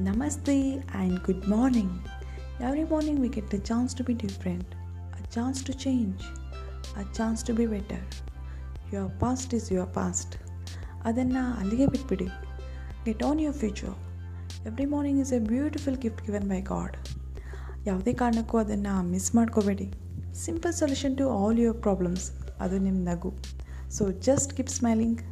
Namaste and good morning. Every morning we get the chance to be different, a chance to change, a chance to be better. Your past is your past. ಅದನ್ನು ಅಲ್ಲಿಗೆ ಬಿಟ್ಬಿಡಿ get on your future every morning is a beautiful gift given by God ಯಾವುದೇ ಕಾರಣಕ್ಕೂ ಅದನ್ನು miss ಮಾಡ್ಕೋಬೇಡಿ simple solution to all your problems ಅದು ನಿಮ್ಮ ನಗು ಸೊ ಜಸ್ಟ್ ಕೀಪ್ ಸ್ಮೈಲಿಂಗ್